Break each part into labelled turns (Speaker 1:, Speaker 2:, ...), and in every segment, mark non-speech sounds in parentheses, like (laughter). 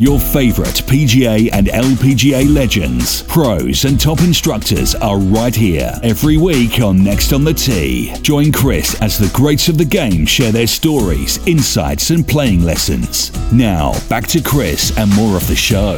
Speaker 1: Your favorite PGA and LPGA legends, pros, and top instructors are right here every week on Next on the Tee. Join Chris as the greats of the game share their stories, insights, and playing lessons. Now, back to Chris and more of the show.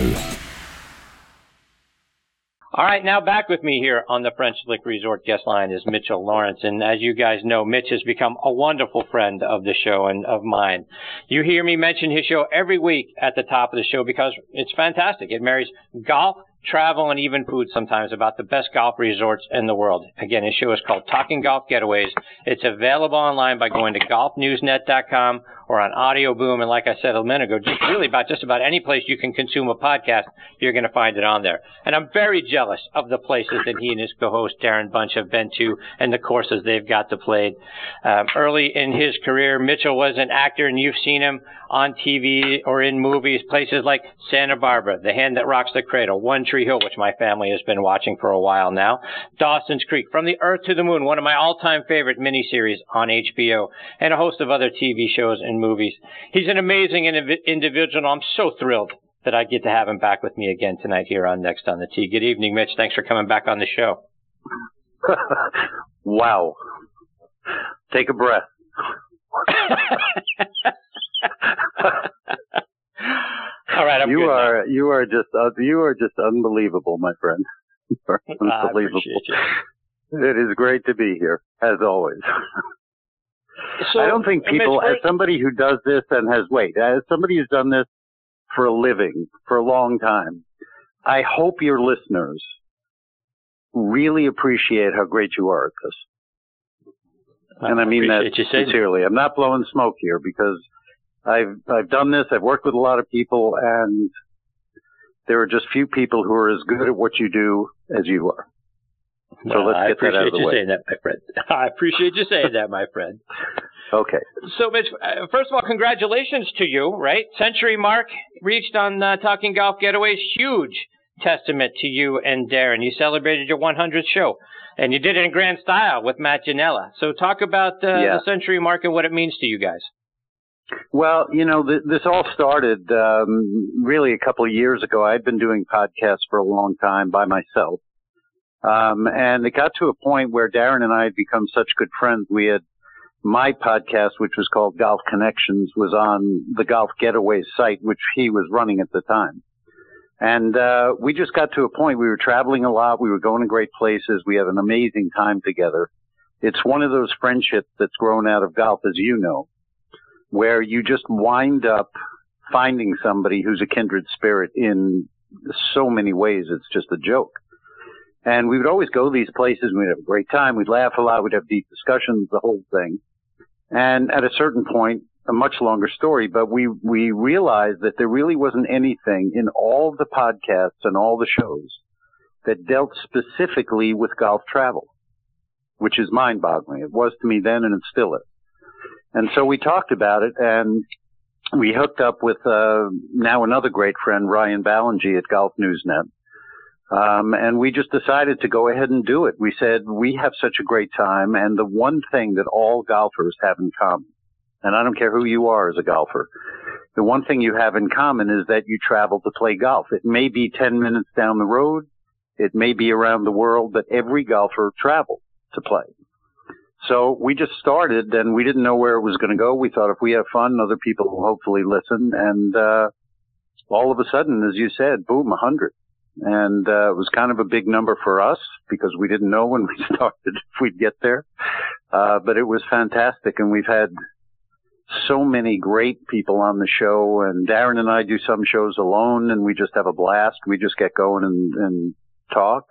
Speaker 2: All right, now back with me here on the French Lick Resort guest line is Mitchell Laurance. And as you guys know, Mitch has become a wonderful friend of the show and of mine. You hear me mention his show every week at the top of the show because it's fantastic. It marries golf, travel, and even food sometimes about the best golf resorts in the world. Again, his show is called Talking Golf Getaways. It's available online by going to golfnewsnet.com or on Audio Boom. And like I said a minute ago, just really about just about any place you can consume a podcast, you're going to find it on there. And I'm very jealous of the places that he and his co-host Darren Bunch have been to and the courses they've got to play. Um, early in his career, Mitchell was an actor, and you've seen him on TV or in movies, places like Santa Barbara, The Hand That Rocks the Cradle, One Tree Hill, which my family has been watching for a while now, Dawson's Creek, From the Earth to the Moon, one of my all-time favorite miniseries on HBO, and a host of other TV shows and movies. He's an amazing individual. I'm so thrilled that I get to have him back with me again tonight here on Next on the Tee. Good evening, Mitch. Thanks for coming back on the show. (laughs)
Speaker 3: wow. Take a breath. (laughs)
Speaker 2: All right, I'm
Speaker 3: you are
Speaker 2: now.
Speaker 3: you are just uh, you are just unbelievable, my friend. (laughs) unbelievable. It is great to be here, as always.
Speaker 2: So,
Speaker 3: I don't think people, as somebody who does this and has wait, as somebody who's done this for a living for a long time, I hope your listeners really appreciate how great you are at this. And I, I mean that sincerely. I'm not blowing smoke here because I've I've done this. I've worked with a lot of people, and there are just few people who are as good at what you do as you are. So
Speaker 2: well,
Speaker 3: let's get
Speaker 2: that
Speaker 3: out of the
Speaker 2: way.
Speaker 3: I appreciate you
Speaker 2: saying that, my friend. (laughs) I appreciate you saying that, my friend.
Speaker 3: Okay.
Speaker 2: So, Mitch, uh, first of all, congratulations to you, right? Century mark reached on uh, Talking Golf Getaways. Huge testament to you and Darren. You celebrated your 100th show, and you did it in grand style with Matt Ginella. So, talk about uh,
Speaker 3: yeah.
Speaker 2: the century mark and what it means to you guys.
Speaker 3: Well, you know, th- this all started um, really a couple of years ago. I'd been doing podcasts for a long time by myself. Um, and it got to a point where Darren and I had become such good friends. We had my podcast, which was called Golf Connections, was on the Golf Getaway site, which he was running at the time. And uh, we just got to a point. We were traveling a lot. We were going to great places. We had an amazing time together. It's one of those friendships that's grown out of golf, as you know, where you just wind up finding somebody who's a kindred spirit in so many ways. It's just a joke. And we would always go to these places and we'd have a great time. We'd laugh a lot. We'd have deep discussions, the whole thing. And at a certain point, a much longer story, but we, we realized that there really wasn't anything in all the podcasts and all the shows that dealt specifically with golf travel, which is mind boggling. It was to me then and it still is. And so we talked about it and we hooked up with, uh, now another great friend, Ryan Ballengee at Golf Newsnet. Um, and we just decided to go ahead and do it. We said we have such a great time, and the one thing that all golfers have in common, and I don't care who you are as a golfer, the one thing you have in common is that you travel to play golf. It may be 10 minutes down the road, it may be around the world, but every golfer travels to play. So we just started, and we didn't know where it was going to go. We thought if we have fun, other people will hopefully listen, and uh, all of a sudden, as you said, boom, 100 and uh, it was kind of a big number for us because we didn't know when we (laughs) started if we'd get there. Uh, but it was fantastic, and we've had so many great people on the show. And Darren and I do some shows alone, and we just have a blast. We just get going and, and talk.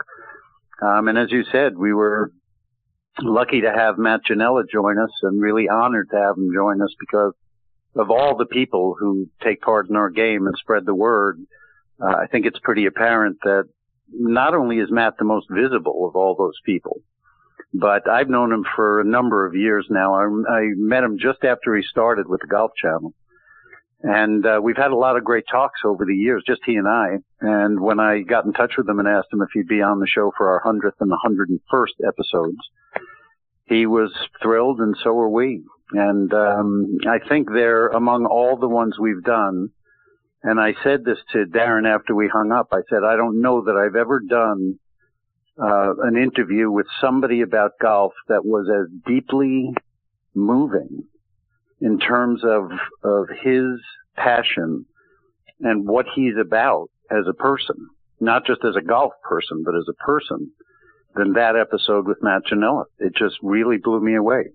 Speaker 3: Um, and as you said, we were lucky to have Matt Ginella join us, and really honored to have him join us because of all the people who take part in our game and spread the word uh, I think it's pretty apparent that not only is Matt the most visible of all those people, but I've known him for a number of years now. I, I met him just after he started with the Golf Channel. And uh, we've had a lot of great talks over the years, just he and I. And when I got in touch with him and asked him if he'd be on the show for our 100th and 101st episodes, he was thrilled, and so were we. And um, I think they're among all the ones we've done And I said this to Darren after we hung up. I said, I don't know that I've ever done uh, an interview with somebody about golf that was as deeply moving in terms of of his passion and what he's about as a person, not just as a golf person, but as a person, than that episode with Matt Ginella. It just really blew me away.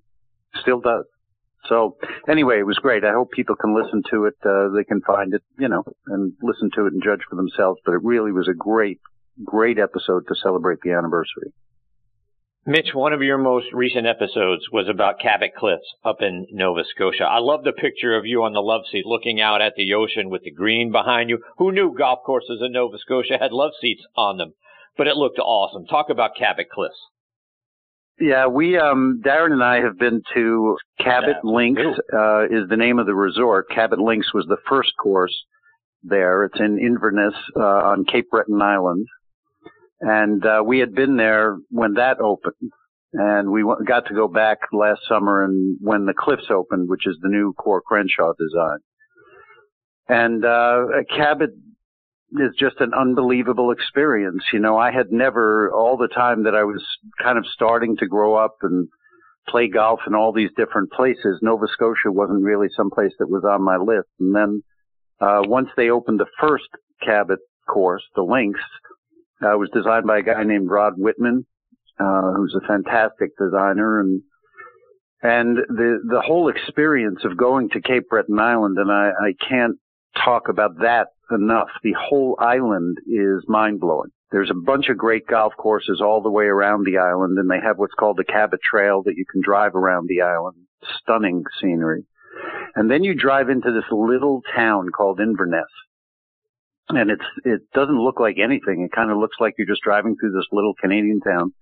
Speaker 3: Still does. So anyway, it was great. I hope people can listen to it. Uh, they can find it, you know, and listen to it and judge for themselves. But it really was a great, great episode to celebrate the anniversary.
Speaker 2: Mitch, one of your most recent episodes was about Cabot Cliffs up in Nova Scotia. I love the picture of you on the love seat looking out at the ocean with the green behind you. Who knew golf courses in Nova Scotia had love seats on them? But it looked awesome. Talk about Cabot Cliffs.
Speaker 3: Yeah, we um Darren and I have been to Cabot yeah, Links uh, is the name of the resort. Cabot Links was the first course there. It's in Inverness uh, on Cape Breton Island, and uh, we had been there when that opened, and we w- got to go back last summer and when the Cliffs opened, which is the new Coore Crenshaw design. And uh, Cabot is just an unbelievable experience. You know, I had never, all the time that I was kind of starting to grow up and play golf in all these different places, Nova Scotia wasn't really some place that was on my list. And then, uh, once they opened the first Cabot course, the Links, uh, was designed by a guy named Rod Whitman, uh, who's a fantastic designer and, and the, the whole experience of going to Cape Breton Island, and I, I can't talk about that enough. The whole island is mind blowing. There's a bunch of great golf courses all the way around the island, and they have what's called the Cabot Trail that you can drive around the island. Stunning scenery. And then you drive into this little town called Inverness. And it's, it doesn't look like anything. It kind of looks like you're just driving through this little Canadian town.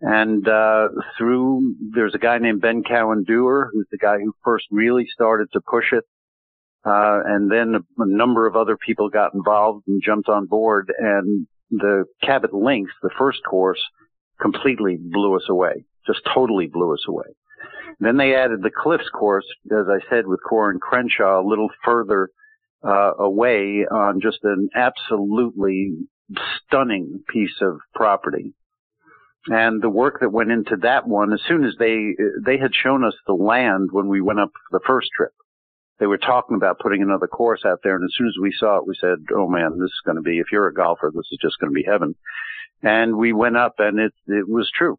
Speaker 3: And, uh, through, there's a guy named Ben Cowan Dewar, who's the guy who first really started to push it uh, and then a, a number of other people got involved and jumped on board and the Cabot Links, the first course, completely blew us away. Just totally blew us away. Then they added the Cliffs course, as I said, with Coore and Crenshaw a little further uh, away on just an absolutely stunning piece of property. And the work that went into that one, as soon as they they had shown us the land when we went up the first trip, they were talking about putting another course out there. And as soon as we saw it, we said, "Oh man, this is going to be. If you're a golfer, this is just going to be heaven." And we went up, and it it was true.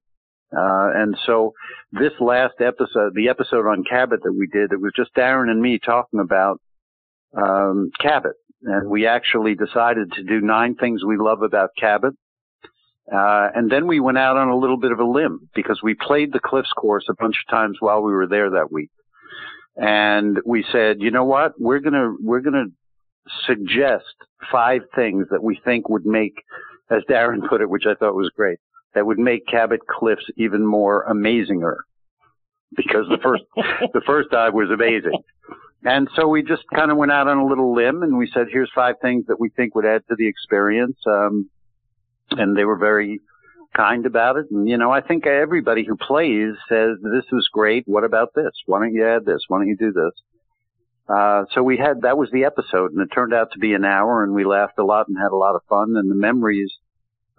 Speaker 3: Uh, and so this last episode, the episode on Cabot that we did, it was just Darren and me talking about um, Cabot, and we actually decided to do nine things we love about Cabot. Uh, and then we went out on a little bit of a limb because we played the Cliffs course a bunch of times while we were there that week and we said, you know what, we're gonna we're gonna suggest five things that we think would make, as Darren put it, which I thought was great, that would make Cabot Cliffs even more amazinger, because the first (laughs) the first dive was amazing. And so we just kind of went out on a little limb and we said, here's five things that we think would add to the experience. Um, and they were very kind about it. And, you know, I think everybody who plays says, this was great. What about this? Why don't you add this? Why don't you do this? Uh, so we had, that was the episode and it turned out to be an hour and we laughed a lot and had a lot of fun and the memories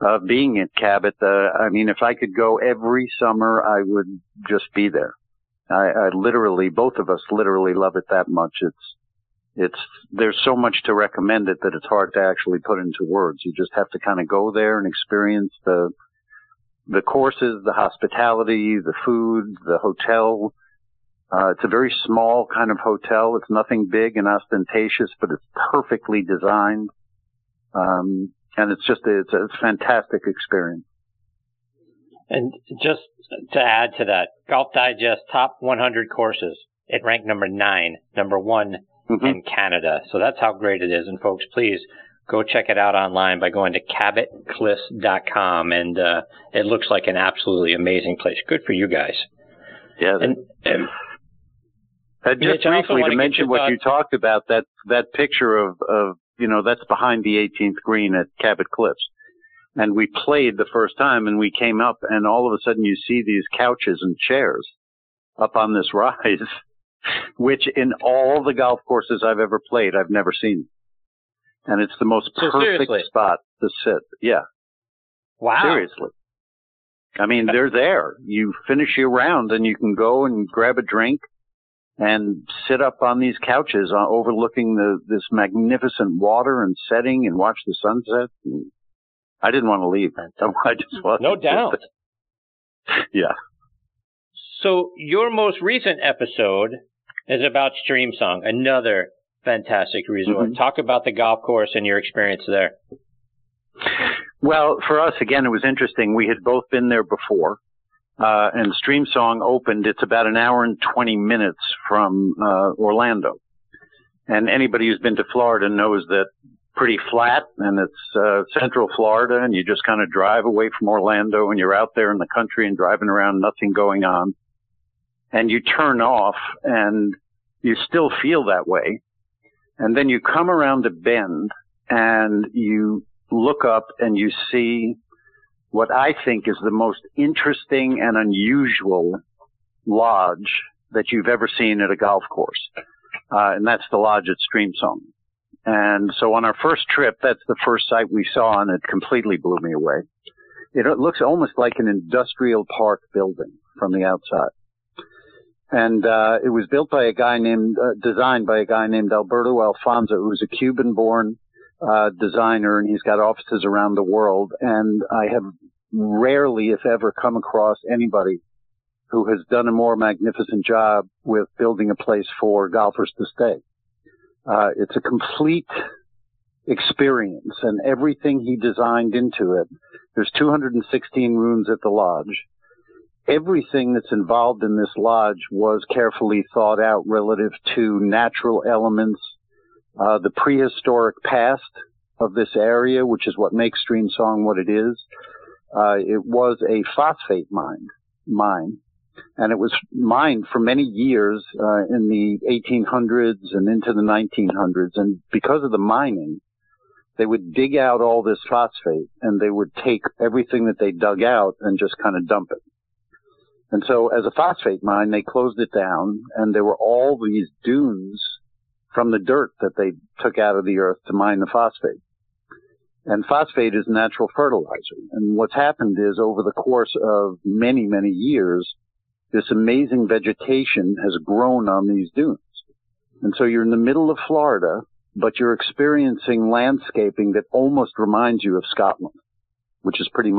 Speaker 3: of being at Cabot. Uh, I mean, if I could go every summer, I would just be there. I, I literally, both of us literally love it that much. It's, it's, there's so much to recommend it that it's hard to actually put into words. You just have to kind of go there and experience the, the courses, the hospitality, the food, the hotel. Uh, it's a very small kind of hotel. It's nothing big and ostentatious, but it's perfectly designed. Um, and it's just a, it's a, it's a fantastic experience.
Speaker 2: And just to add to that, Golf Digest top 100 courses, it ranked number nine, number one mm-hmm. in Canada. So that's how great it is. And folks, please go check it out online by going to cabotcliffs.com and uh, it looks like an absolutely amazing place. Good for you guys.
Speaker 3: Yeah. And, and uh, just briefly to mention what you talked about that that picture of of you know that's behind the 18th green at Cabot Cliffs. And we played the first time and we came up and all of a sudden you see these couches and chairs up on this (laughs) rise, which in all the golf courses I've ever played, I've never seen. And it's the most
Speaker 2: so
Speaker 3: perfect
Speaker 2: seriously?
Speaker 3: spot to sit. Yeah,
Speaker 2: Wow.
Speaker 3: seriously. I mean, they're there. You finish your round, and you can go and grab a drink and sit up on these couches uh, overlooking the this magnificent water and setting and watch the sunset. And I didn't want to leave. (laughs) I just wanted
Speaker 2: No doubt. (laughs)
Speaker 3: Yeah.
Speaker 2: So your most recent episode is about Streamsong, another fantastic resort.
Speaker 3: Mhm.
Speaker 2: Talk about the golf course and your experience there.
Speaker 3: Well, for us, again, it was interesting. We had both been there before. Uh, and Streamsong opened, it's about an hour and 20 minutes from, uh, Orlando. And anybody who's been to Florida knows that pretty flat and it's, uh, central Florida and you just kind of drive away from Orlando and you're out there in the country and driving around, nothing going on. And you turn off and you still feel that way. And then you come around a bend and you look up and you see what I think is the most interesting and unusual lodge that you've ever seen at a golf course. Uh, and that's the lodge at Streamsong. And so on our first trip, that's the first site we saw and it completely blew me away. It looks almost like an industrial park building from the outside. And, uh, it was built by a guy named, uh, designed by a guy named Alberto Alfonso, who's a Cuban born uh, designer and he's got offices around the world. And I have rarely, if ever, come across anybody who has done a more magnificent job with building a place for golfers to stay. Uh, it's a complete experience and everything he designed into it. There's 216 rooms at the lodge. Everything that's involved in this lodge was carefully thought out relative to natural elements, uh, the prehistoric past of this area, which is what makes Streamsong what it is. Uh, it was a phosphate mine, mine, and it was mined for many years uh, in the 1800s and into the 1900s. And because of the mining, they would dig out all this phosphate and they would take everything that they dug out and just kind of dump it. And so as a phosphate mine, they closed it down and there were all these dunes from the dirt that they took out of the earth to mine the phosphate. And phosphate is natural fertilizer. And what's happened is over the course of many, many years, this amazing vegetation has grown on these dunes. And so you're in the middle of Florida, but you're experiencing landscaping that almost reminds you of Scotland, which is pretty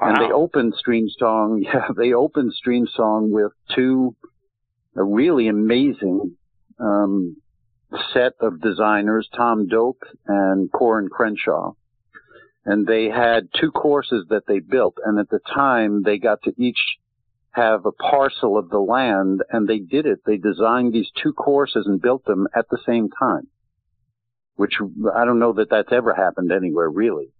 Speaker 3: mind-boggling. And they opened Stream Song, (laughs) yeah, they opened Streamsong with two a really amazing um, set of designers, Tom Doak and Coore and Crenshaw. And they had two courses that they built. And at the time, they got to each have a parcel of the land and they did it. They designed these two courses and built them at the same time, which I don't know that that's ever happened anywhere really.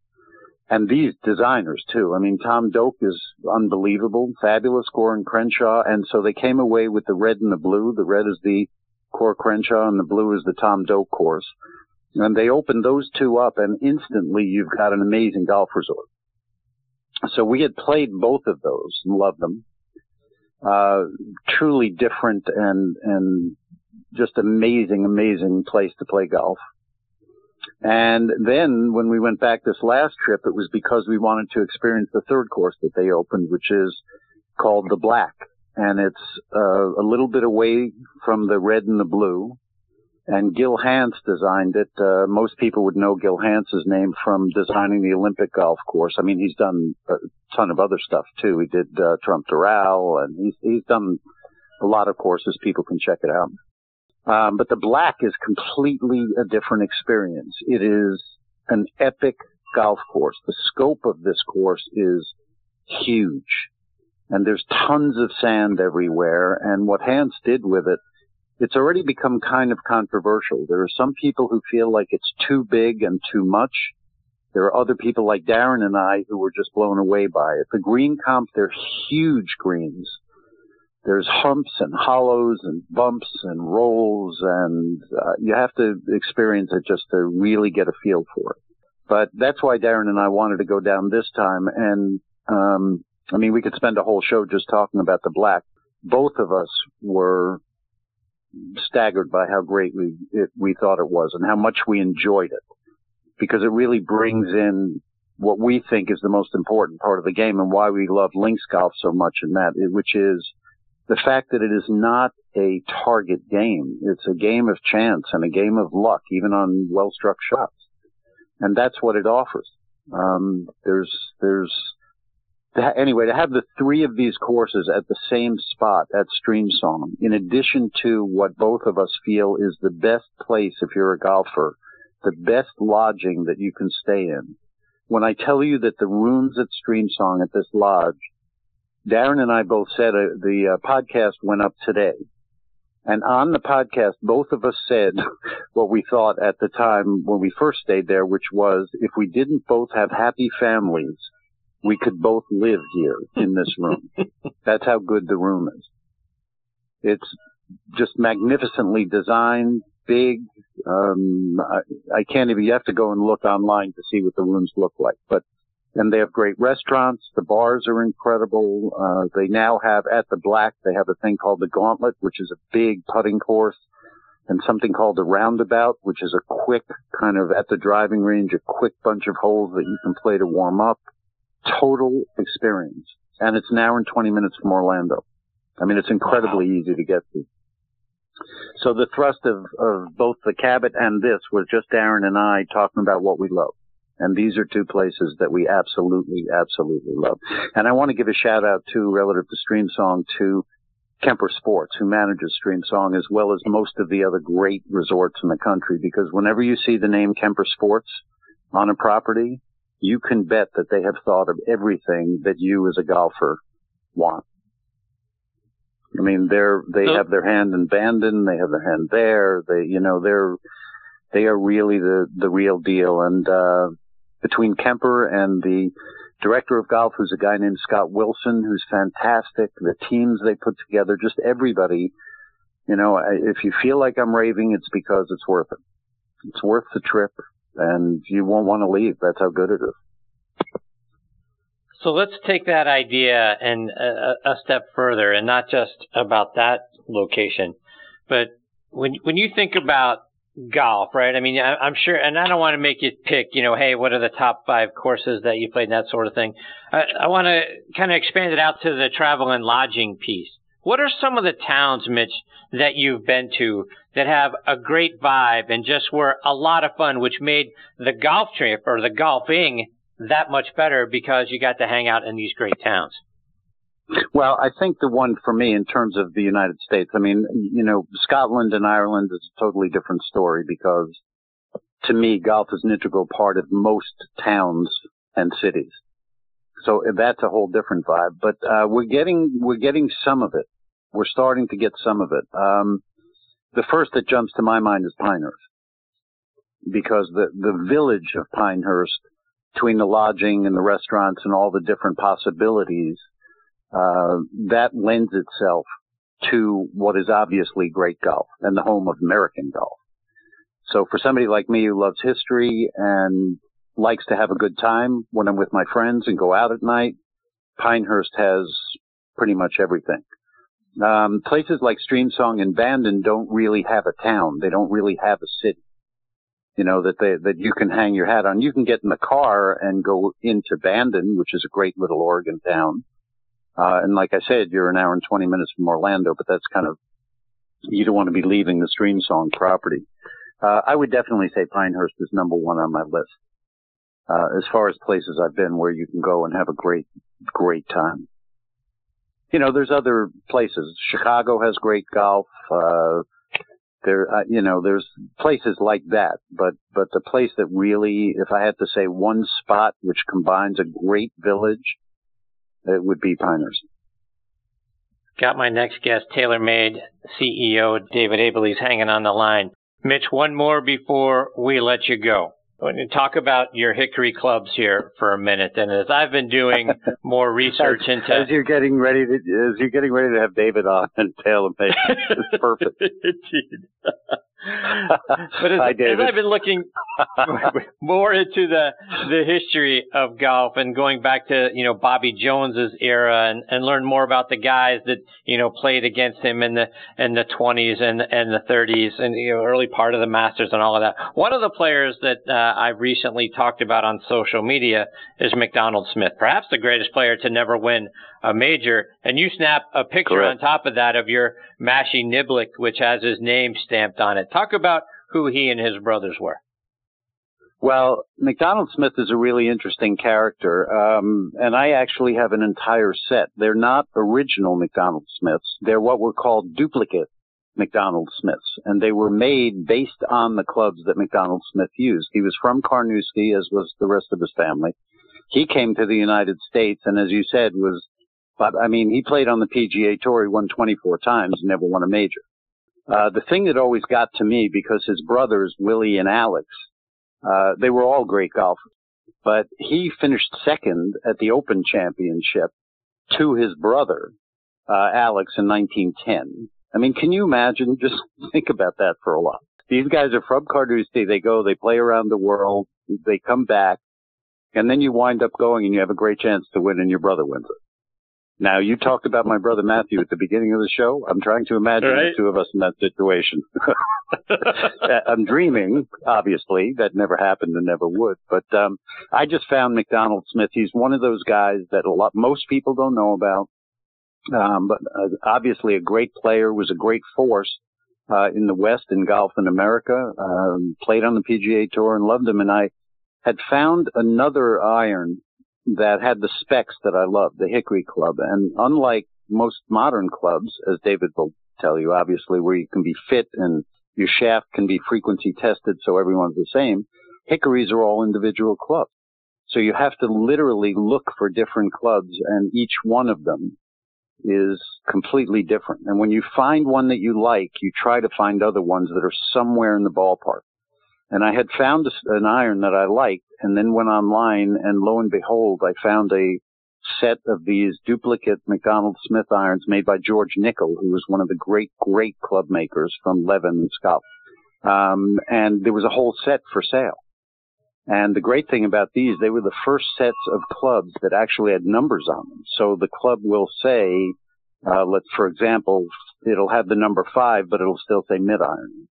Speaker 3: And these designers too. I mean, Tom Doak is unbelievable, fabulous, Coore and Crenshaw. And so they came away with the red and the blue. The red is the Coore Crenshaw and the blue is the Tom Doak course. And they opened those two up and instantly you've got an amazing golf resort. So we had played both of those and loved them. Uh, truly different and, and just amazing, amazing place to play golf. And then when we went back this last trip, it was because we wanted to experience the third course that they opened, which is called the Black. And it's uh, a little bit away from the red and the blue. And Gil Hanse designed it. Uh, most people would know Gil Hanse's name from designing the Olympic golf course. I mean, he's done a ton of other stuff too. He did uh, Trump Doral, and he's he's done a lot of courses. People can check it out. Um, but the black is completely a different experience. It is an epic golf course. The scope of this course is huge. And there's tons of sand everywhere. And what Hanse did with it, it's already become kind of controversial. There are some people who feel like it's too big and too much. There are other people like Darren and I who were just blown away by it. The green comp, they're huge greens there's humps and hollows and bumps and rolls and uh, you have to experience it just to really get a feel for it. But that's why Darren and I wanted to go down this time and um I mean we could spend a whole show just talking about the black. Both of us were staggered by how great we it, we thought it was and how much we enjoyed it because it really brings in what we think is the most important part of the game and why we love links golf so much in that, which is the fact that it is not a target game. It's a game of chance and a game of luck, even on well-struck shots. And that's what it offers. Um, there's, there's, anyway, to have the three of these courses at the same spot at Streamsong, in addition to what both of us feel is the best place if you're a golfer, the best lodging that you can stay in. When I tell you that the rooms at Streamsong at this lodge, Darren and I both said uh, the uh, podcast went up today. And on the podcast, both of us said (laughs) what we thought at the time when we first stayed there, which was if we didn't both have happy families, we could both live here in this room. (laughs) That's how good the room is. It's just magnificently designed, big. Um, I, I can't even, you have to go and look online to see what the rooms look like, but, and they have great restaurants. The bars are incredible. Uh, they now have at the Black, they have a thing called the Gauntlet, which is a big putting course and something called the roundabout, which is a quick kind of at the driving range, a quick bunch of holes that you can play to warm up total experience. And it's an hour and 20 minutes from Orlando. I mean, it's incredibly wow. easy to get to. So the thrust of, of both the Cabot and this was just Darren and I talking about what we love. And these are two places that we absolutely, absolutely love. And I want to give a shout out to, relative to Streamsong, to Kemper Sports, who manages Streamsong, as well as most of the other great resorts in the country, because whenever you see the name Kemper Sports on a property, you can bet that they have thought of everything that you as a golfer want. I mean, they're, they have their hand in Bandon, they have their hand there, they, you know, they're, they are really the, the real deal. And, uh, between Kemper and the director of golf, who's a guy named Scott Wilson, who's fantastic, the teams they put together, just everybody, you know, if you feel like I'm raving, it's because it's worth it. It's worth the trip and you won't want to leave. That's how good it is.
Speaker 2: So let's take that idea and uh, a, a step further, and not just about that location, but when when you think about golf, right? I mean, I, am sure, and I don't want to make you pick, you know, hey, what are the top five courses that you played, and that sort of thing. I, I want to kind of expand it out to the travel and lodging piece. What are some of the towns, Mitch, that you've been to that have a great vibe and just were a lot of fun, which made the golf trip or the golfing that much better because you got to hang out in these great towns?
Speaker 3: Well, I think the one for me in terms of the United States, I mean, you know, Scotland and Ireland is a totally different story because to me, golf is an integral part of most towns and cities. So that's a whole different vibe, but, uh, we're getting, we're getting some of it. We're starting to get some of it. Um, the first that jumps to my mind is Pinehurst because the, the village of Pinehurst between the lodging and the restaurants and all the different possibilities, uh, that lends itself to what is obviously great golf and the home of American golf. So for somebody like me who loves history and likes to have a good time when I'm with my friends and go out at night, Pinehurst has pretty much everything. Um, places like Streamsong and Bandon don't really have a town. They don't really have a city. You know, that they, that you can hang your hat on. You can get in the car and go into Bandon, which is a great little Oregon town. Uh, and like I said, you're an hour and 20 minutes from Orlando, but that's kind of, you don't want to be leaving the Streamsong property. Uh, I would definitely say Pinehurst is number one on my list. Uh, as far as places I've been where you can go and have a great, great time you know, there's other places. Chicago has great golf. Uh, there, uh, you know, there's places like that. But, but the place that really, if I had to say one spot which combines a great village, it would be Pinehurst.
Speaker 2: Got my next guest, TaylorMade CEO David Abeles, hanging on the line. Mitch, one more before we let you go. When you talk about your hickory clubs here for a minute, and as I've been doing (laughs) more research
Speaker 3: as,
Speaker 2: into
Speaker 3: as you're getting ready to as you're getting ready to have David on and tail and it's (laughs) perfect.
Speaker 2: But as,
Speaker 3: Hi,
Speaker 2: as I've been looking (laughs) more into the the history of golf and going back to you know Bobby Jones's era and and learn more about the guys that you know played against him in the in the 20s and and the 30s and you know early part of the Masters and all of that. One of the players that uh, I've recently talked about on social media is Macdonald Smith, perhaps the greatest player to never win a major. And you snap a picture Correct. on top of that of your Mashie Niblick, which has his name stamped on it. Talk about who he and his brothers were.
Speaker 3: Well, Macdonald Smith is a really interesting character, um, and I actually have an entire set. They're not original Macdonald Smiths. They're what were called duplicate Macdonald Smiths, and they were made based on the clubs that Macdonald Smith used. He was from Carnoustie, as was the rest of his family. He came to the United States, and as you said, was, but I mean, he played on the PGA Tour. He won 24 times, never won a major. Uh, the thing that always got to me because his brothers, Willie and Alex, uh, they were all great golfers, but he finished second at the Open Championship to his brother, uh, Alex in 1910. I mean, can you imagine? (laughs) Just think about that for a while. These guys are from Carnoustie. They go, they play around the world, they come back, and then you wind up going and you have a great chance to win and your brother wins it. Now, you talked about my brother Matthew at the beginning of the show. I'm trying to imagine right. the two of us in that situation. (laughs) I'm dreaming, obviously. That never happened and never would. But um, I just found Macdonald Smith. He's one of those guys that a lot, most people don't know about. Um, but uh, obviously a great player, was a great force uh, in the West in golf in America. Um, played on the PGA Tour and loved him. And I had found another iron that had the specs that I loved, the Hickory Club. And unlike most modern clubs, as David will tell you, obviously, where you can be fit and your shaft can be frequency tested so everyone's the same, hickories are all individual clubs. So you have to literally look for different clubs and each one of them is completely different. And when you find one that you like, you try to find other ones that are somewhere in the ballpark. And I had found an iron that I liked and then went online and lo and behold, I found a set of these duplicate Macdonald Smith irons made by George Nicoll, who was one of the great, great club makers from Leven in Scotland. Um, and there was a whole set for sale. And the great thing about these, they were the first sets of clubs that actually had numbers on them. So the club will say, uh, let, for example, it'll have the number five, but it'll still say mid iron.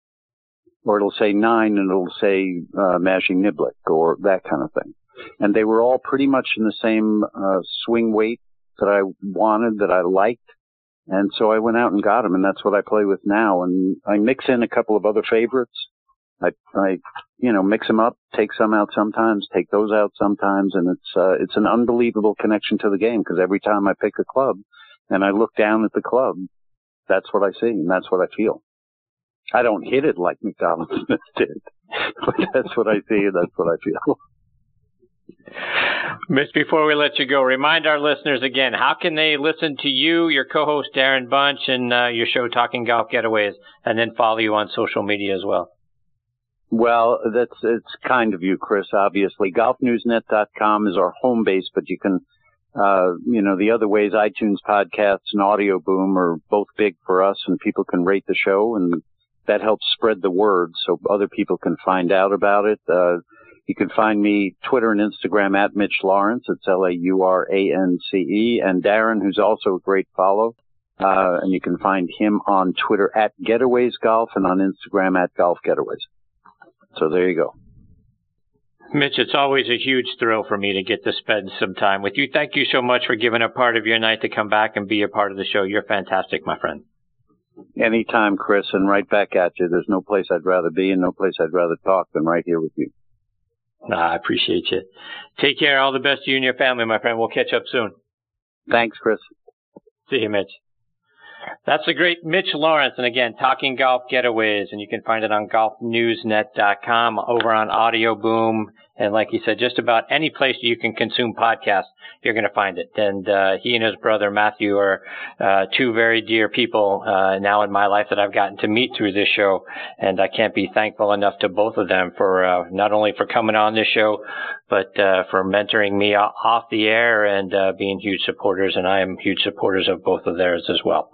Speaker 3: Or it'll say nine and it'll say, uh, Mashie Niblick or that kind of thing. And they were all pretty much in the same, uh, swing weight that I wanted, that I liked. And so I went out and got them and that's what I play with now. And I mix in a couple of other favorites. I, I, you know, mix them up, take some out sometimes, take those out sometimes, and it's uh, it's an unbelievable connection to the game because every time I pick a club and I look down at the club, that's what I see and that's what I feel. I don't hit it like Macdonald Smith (laughs) did, but that's what I see and that's what I feel.
Speaker 2: Mitch, before we let you go, remind our listeners again how can they listen to you, your co host Darren Bunch, and uh, your show Talking Golf Getaways, and then follow you on social media as well?
Speaker 3: Well, that's it's kind of you, Chris. Obviously, golfnewsnet.com is our home base, but you can, uh, you know, the other ways, iTunes podcasts and Audio Boom are both big for us, and people can rate the show, and that helps spread the word so other people can find out about it. Uh, you can find me Twitter and Instagram at Mitch Laurance. It's L A U R A N C E, and Darren, who's also a great follow. Uh, and you can find him on Twitter at Getaways Golf and on Instagram at Golf Getaways. So there you go.
Speaker 2: Mitch, it's always a huge thrill for me to get to spend some time with you. Thank you so much for giving a part of your night to come back and be a part of the show. You're fantastic, my friend.
Speaker 3: Anytime, Chris, and right back at you. There's no place I'd rather be and no place I'd rather talk than right here with you.
Speaker 2: I appreciate you. Take care. All the best to you and your family, my friend. We'll catch up soon.
Speaker 3: Thanks, Chris.
Speaker 2: See you, Mitch. That's the great Mitch Laurance. And again, Talking Golf Getaways. And you can find it on golfnewsnet.com over on Audio Boom. And like he said, just about any place you can consume podcasts, you're going to find it. And uh, he and his brother Matthew are uh, two very dear people uh, now in my life that I've gotten to meet through this show. And I can't be thankful enough to both of them for uh, not only for coming on this show, but uh, for mentoring me off the air and uh, being huge supporters. And I am huge supporters of both of theirs as well.